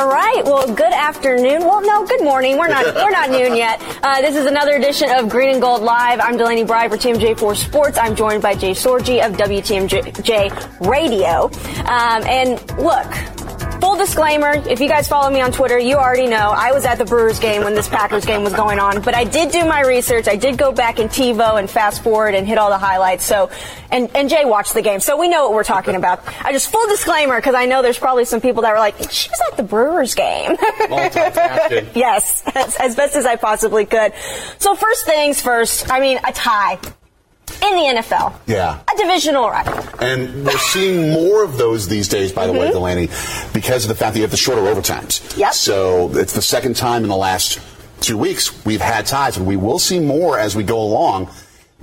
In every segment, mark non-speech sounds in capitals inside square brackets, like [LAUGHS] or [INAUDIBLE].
All right. Well, good afternoon. Well, no, good morning. We're not we're not noon yet. [LAUGHS] Uh, this is another edition of Green and Gold Live. I'm Delaney Brey for TMJ4 Sports. I'm joined by Jay Sorgi of WTMJ Radio. Um, and look, disclaimer, if you guys follow me on Twitter, you already know I was at the Brewers game when this Packers game was going on. But I did do my research. I did go back in TiVo and fast forward and hit all the highlights. So, and, and Jay watched the game. So we know what we're talking about. I just full disclaimer because I know there's probably some people that were like, she was at the Brewers game. [LAUGHS] yes, [LAUGHS] as, as best as I possibly could. So first things first, I mean, a tie in the NFL. Yeah. A divisional rival. And we're seeing more of those these days, by the way, mm-hmm. Delaney, because of the fact that you have the shorter overtimes. Yep. So it's the second time in the last two weeks we've had ties, and we will see more as we go along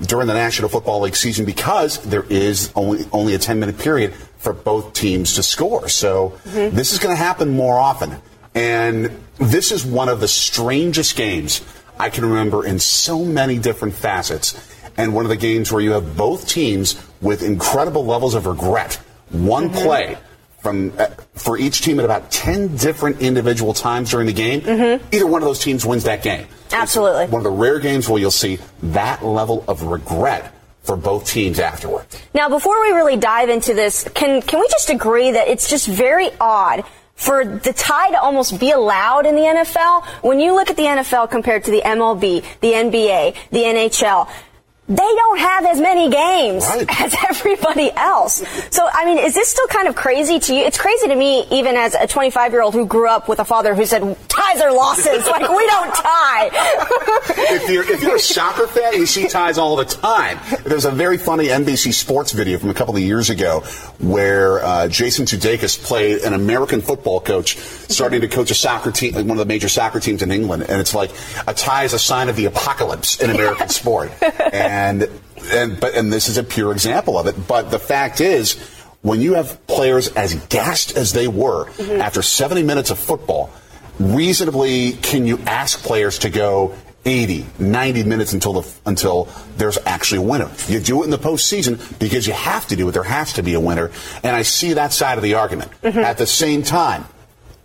during the National Football League season because there is only only a 10 minute period for both teams to score. So mm-hmm. this is going to happen more often. And this is one of the strangest games I can remember in so many different facets. And one of the games where you have both teams with incredible levels of regret. One play from uh, for each team at about 10 different individual times during the game. Either one of those teams wins that game. Absolutely. One of the rare games where you'll see that level of regret for both teams afterward. Now, before we really dive into this, can can we just agree that it's just very odd for the tie to almost be allowed in the NFL? When you look at the NFL compared to the MLB, the NBA, the NHL, they don't have as many games Right. [LAUGHS] as everybody else. So, I mean, is this still kind of crazy to you? It's crazy to me, even as a 25 year old who grew up with a father who said ties are losses. [LAUGHS] like, we don't tie. [LAUGHS] if you're if you're a soccer fan, you see ties all the time. There's a very funny NBC Sports video from a couple of years ago where uh, Jason Sudeikis played an American football coach starting to coach a soccer team, like one of the major soccer teams in England, and it's like a tie is a sign of the apocalypse in American sport, and and but and this is a pure example of it. But the fact is. When you have players as gassed as they were mm-hmm. after 70 minutes of football, reasonably can you ask players to go 80, 90 minutes until the until there's actually a winner. You do it in the postseason because you have to do it. There has to be a winner, and I see that side of the argument. Mm-hmm. At the same time,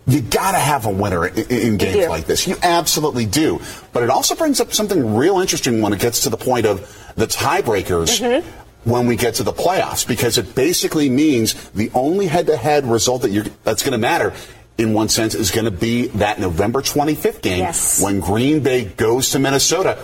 you got to have a winner in, in games like this. You absolutely do. But it also brings up something real interesting when it gets to the point of the tiebreakers. Mm-hmm. When we get to the playoffs, because it basically means the only head-to-head result that you're, that's going to matter, in one sense, is going to be that November 25th game Yes. when Green Bay goes to Minnesota.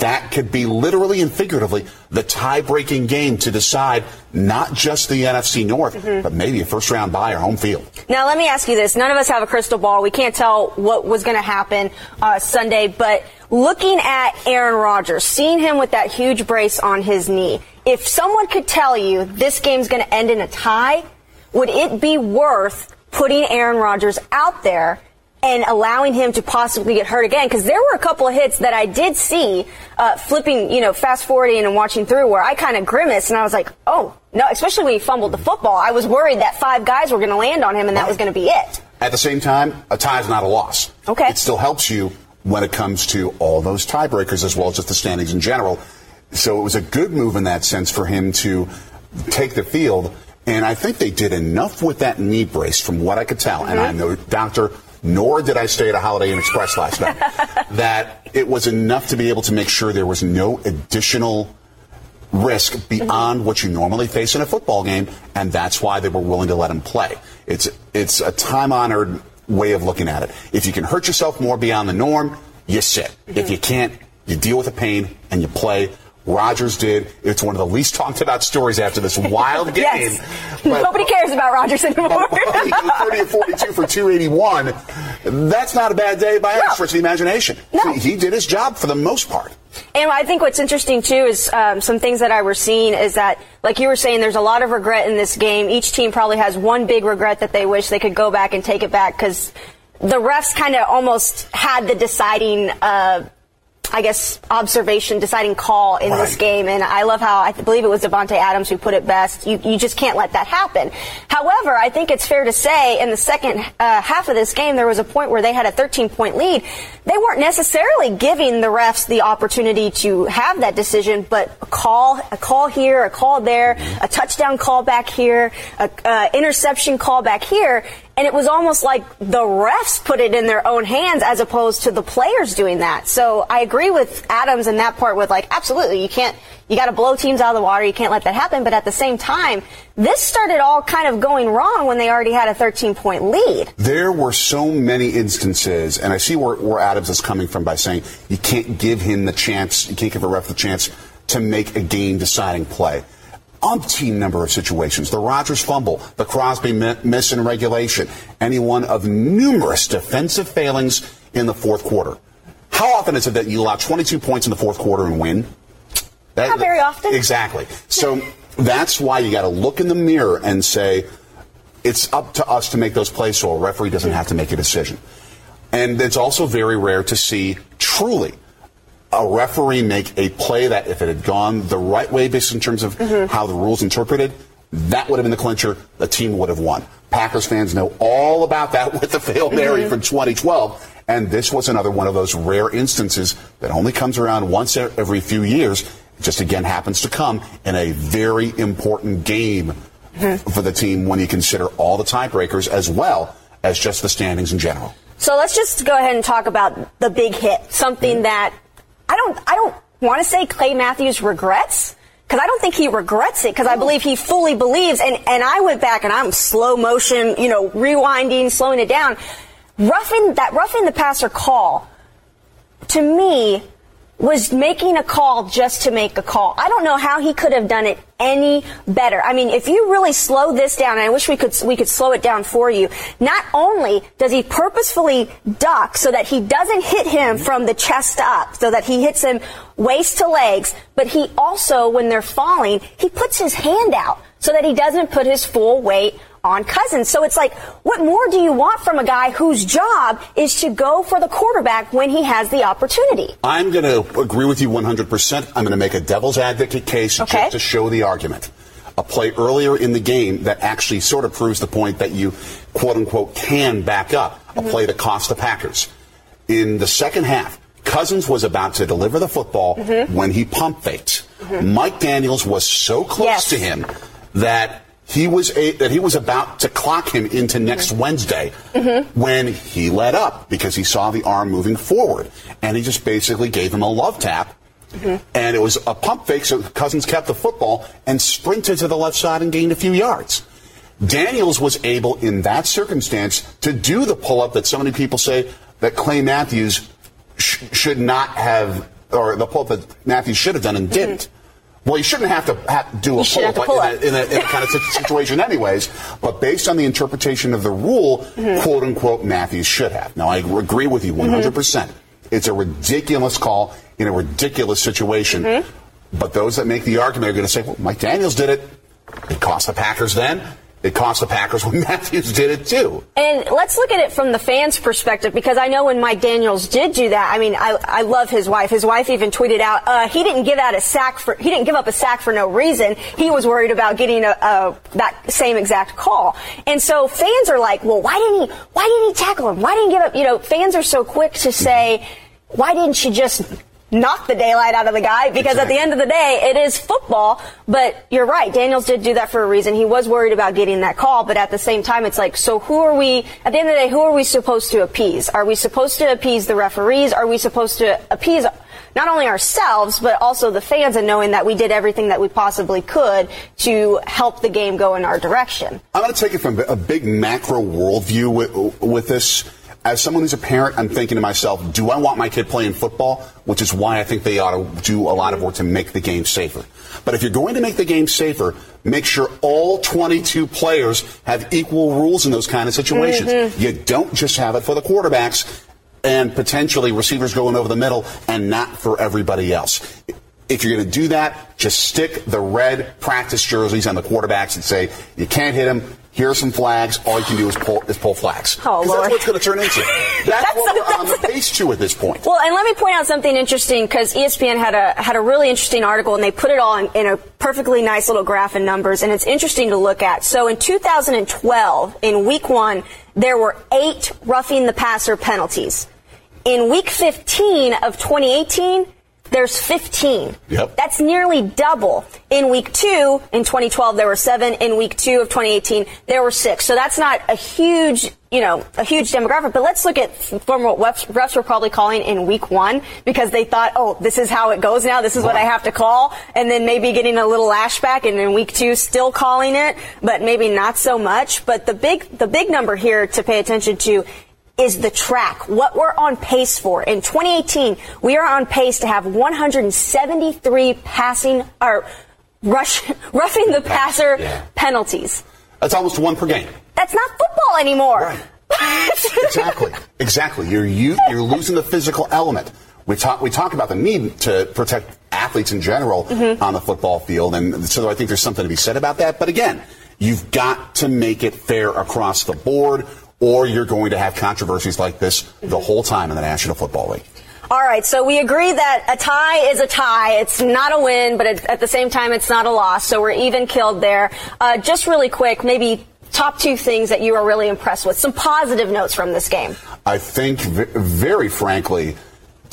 That could be literally and figuratively the tie-breaking game to decide not just the NFC North, but maybe a first-round bye or home field. Now, let me ask you this. None of us have a crystal ball. We can't tell what was going to happen uh, Sunday, but looking at Aaron Rodgers, seeing him with that huge brace on his knee, if someone could tell you this game's going to end in a tie, would it be worth putting Aaron Rodgers out there and allowing him to possibly get hurt again? Because there were a couple of hits that I did see uh, flipping, you know, fast forwarding and watching through where I kind of grimaced and I was like, oh, no, especially when he fumbled the football. I was worried that five guys were going to land on him and that was going to be it. At the same time, a tie is not a loss. Okay. It still helps you when it comes to all those tiebreakers as well as just the standings in general. So it was a good move in that sense for him to take the field. And I think they did enough with that knee brace from what I could tell. And I'm no doctor, nor did I stay at a Holiday Inn Express last night, [LAUGHS] that it was enough to be able to make sure there was no additional risk beyond what you normally face in a football game, and that's why they were willing to let him play. It's it's a time honored way of looking at it. If you can hurt yourself more beyond the norm, you sit. If you can't, you deal with the pain and you play. Rodgers did. It's one of the least talked about stories after this wild [LAUGHS] game. Yes. But- Nobody cares about Rodgers anymore. [LAUGHS] 30 and 42 for 281. That's not a bad day by any No. stretch of the imagination. No. He, he did his job for the most part. And I think what's interesting too is um, some things that I were seeing is that, like you were saying, there's a lot of regret in this game. Each team probably has one big regret that they wish they could go back and take it back because the refs kind of almost had the deciding. Uh, I guess observation, deciding call in this game, and I love how I believe it was Davante Adams who put it best. You you just can't let that happen. However, I think it's fair to say in the second uh, half of this game there was a point where they had a 13 point lead. They weren't necessarily giving the refs the opportunity to have that decision, but a call, a call here, a call there, a touchdown call back here, a uh, interception call back here. And it was almost like the refs put it in their own hands as opposed to the players doing that. So I agree with Adams in that part with like, absolutely, you can't, you got to blow teams out of the water. You can't let that happen. But at the same time, this started all kind of going wrong when they already had a 13 point lead. There were so many instances, and I see where, where Adams is coming from by saying you can't give him the chance, you can't give a ref the chance to make a game deciding play umpteen number of situations. The Rodgers fumble, the Crosby miss in regulation, any one of numerous defensive failings in the fourth quarter. How often is it that you allow 22 points in the fourth quarter and win? That, Not very often. Exactly. So that's why you got to look in the mirror and say, it's up to us to make those plays so a referee doesn't have to make a decision. And it's also very rare to see truly a referee make a play that if it had gone the right way based in terms of mm-hmm. how the rules interpreted, that would have been the clincher. The team would have won. Packers fans know all about that with the failed Mary mm-hmm. from 2012. And this was another one of those rare instances that only comes around once every few years. It just again happens to come in a very important game mm-hmm. for the team when you consider all the tiebreakers as well as just the standings in general. So let's just go ahead and talk about the big hit, something mm-hmm. that I don't, I don't want to say Clay Matthews regrets because I don't think he regrets it because I believe he fully believes. And, and I went back and I'm slow motion, you know, rewinding, slowing it down. Roughing that roughing the passer call to me was making a call just to make a call. I don't know how he could have done it any better. I mean, if you really slow this down, and I wish we could we could slow it down for you. Not only does he purposefully duck so that he doesn't hit him mm-hmm. from the chest up, so that he hits him waist to legs, but he also, when they're falling, he puts his hand out so that he doesn't put his full weight on Cousins. So it's like, what more do you want from a guy whose job is to go for the quarterback when he has the opportunity? I'm going to agree with you 100%. I'm going to make a devil's advocate case okay. just to show the argument. A play earlier in the game that actually sort of proves the point that you, quote unquote, can back up. A mm-hmm. play that cost the Packers. In the second half, Cousins was about to deliver the football mm-hmm. when he pump faked. Mm-hmm. Mike Daniels was so close yes. to him that he was a, that he was about to clock him into next mm-hmm. Wednesday mm-hmm. when he let up because he saw the arm moving forward, and he just basically gave him a love tap. Mm-hmm. And it was a pump fake, so Cousins kept the football and sprinted to the left side and gained a few yards. Daniels was able, in that circumstance, to do the pull up that so many people say that Clay Matthews sh- should not have, or the pull up that Matthews should have done and didn't. Mm-hmm. Well, you shouldn't have to have, do a pull, pull in, a, in, a, in, [LAUGHS] a, kind of situation, anyways. But based on the interpretation of the rule, mm-hmm. quote unquote, Matthews should have. Now, I agree with you 100%. Mm-hmm. It's a ridiculous call in a ridiculous situation. Mm-hmm. But those that make the argument are going to say, well, Mike Daniels did it. It cost the Packers then. It cost the Packers when [LAUGHS] Matthews did it too. And let's look at it from the fans' perspective because I know when Mike Daniels did do that. I mean, I, I love his wife. His wife even tweeted out uh, he didn't give out a sack for he didn't give up a sack for no reason. He was worried about getting a, a that same exact call. And so fans are like, well, why didn't he? Why didn't he tackle him? Why didn't he give up? You know, fans are so quick to say, why didn't you just knock the daylight out of the guy because exactly. at the end of the day, it is football. But you're right. Daniels did do that for a reason. He was worried about getting that call, but at the same time, it's like, so who are we, at the end of the day, who are we supposed to appease? Are we supposed to appease the referees? Are we supposed to appease not only ourselves, but also the fans and knowing that we did everything that we possibly could to help the game go in our direction? I'm going to take it from a big macro worldview with, with this as someone who's a parent, I'm thinking to myself, do I want my kid playing football? Which is why I think they ought to do a lot of work to make the game safer. But if you're going to make the game safer, make sure all 22 players have equal rules in those kind of situations. Mm-hmm. You don't just have it for the quarterbacks and potentially receivers going over the middle and not for everybody else. If you're going to do that, just stick the red practice jerseys on the quarterbacks and say, you can't hit him, here are some flags. All you can do is pull, is pull flags. Oh, Lord. That's what it's going to turn into. [LAUGHS] That's, that's what we're on the [LAUGHS] pace to at this point. Well, and let me point out something interesting because ESPN had a had a really interesting article and they put it all in, in, a perfectly nice little graph and numbers, and it's interesting to look at. So in 2012, in Week One, there were eight roughing the passer penalties. In Week 15 of 2018, there's 15. Yep. That's nearly double. In week two, in 2012, there were seven. In week two of 2018, there were six. So that's not a huge, you know, a huge demographic. But let's look at from what refs, refs were probably calling in week one because they thought, oh, this is how it goes now. This is what I have to call. And then maybe getting a little lashback and in week two still calling it, but maybe not so much. But the big, the big number here to pay attention to is the track, what we're on pace for. In 2018, we are on pace to have 173 passing or rush, [LAUGHS] roughing the passer Yeah. penalties. That's almost one per game. That's not football anymore. Right. [LAUGHS] exactly. Exactly. You're you, you're losing the physical element. We talk we talk about the need to protect athletes in general mm-hmm. on the football field, and so I think there's something to be said about that. But again, you've got to make it fair across the board, or you're going to have controversies like this the whole time in the National Football League. All right, so we agree that a tie is a tie. It's not a win, but it, at the same time, it's not a loss. So we're even killed there. Uh, just really quick, maybe top two things that you are really impressed with. Some positive notes from this game. I think, v- very frankly,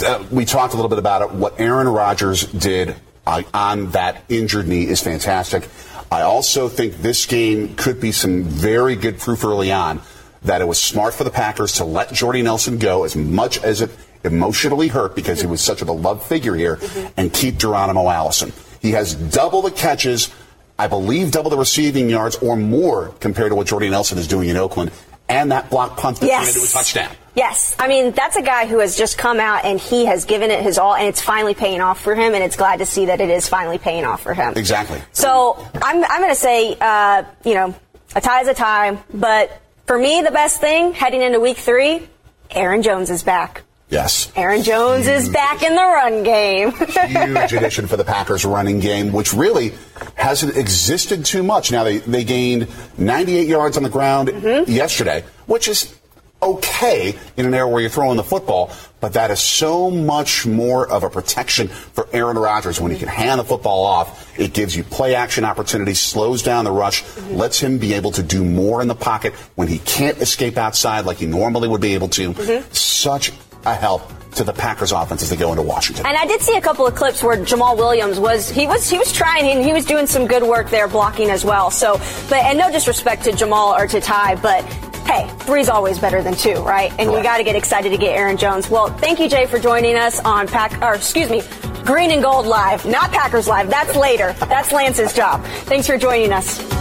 uh, we talked a little bit about it. What Aaron Rodgers did uh, on that injured knee is fantastic. I also think this game could be some very good proof early on that it was smart for the Packers to let Jordy Nelson go as much as it emotionally hurt because he was such a beloved figure here and keep Geronimo Allison. He has double the catches, I believe double the receiving yards or more compared to what Jordy Nelson is doing in Oakland and that block punt that turned Yes. into a touchdown. Yes, I mean that's a guy who has just come out and he has given it his all, and it's finally paying off for him. And it's glad to see that it is finally paying off for him. Exactly. So I'm I'm going to say, uh, you know, a tie is a tie, but for me, the best thing heading into week three, Aaron Jones is back. Yes. Aaron Jones is back in the run game. [LAUGHS] Huge addition for the Packers running game, which really hasn't existed too much. Now they, they gained 98 yards on the ground mm-hmm. yesterday, which is okay in an era where you're throwing the football, but that is so much more of a protection for Aaron Rodgers when he can hand the football off. It gives you play action opportunities, slows down the rush, lets him be able to do more in the pocket when he can't escape outside like he normally would be able to. Such a help to the Packers offense as they go into Washington. And I did see a couple of clips where Jamaal Williams was he was he was trying and he was doing some good work there blocking as well. So, but and no disrespect to Jamaal or to Ty, but hey, three's always better than two, right? And you got to get excited to get Aaron Jones. Well, thank you, Jay, for joining us on Pack or excuse me, Green and Gold Live, not Packers Live. That's later. That's Lance's job. Thanks for joining us.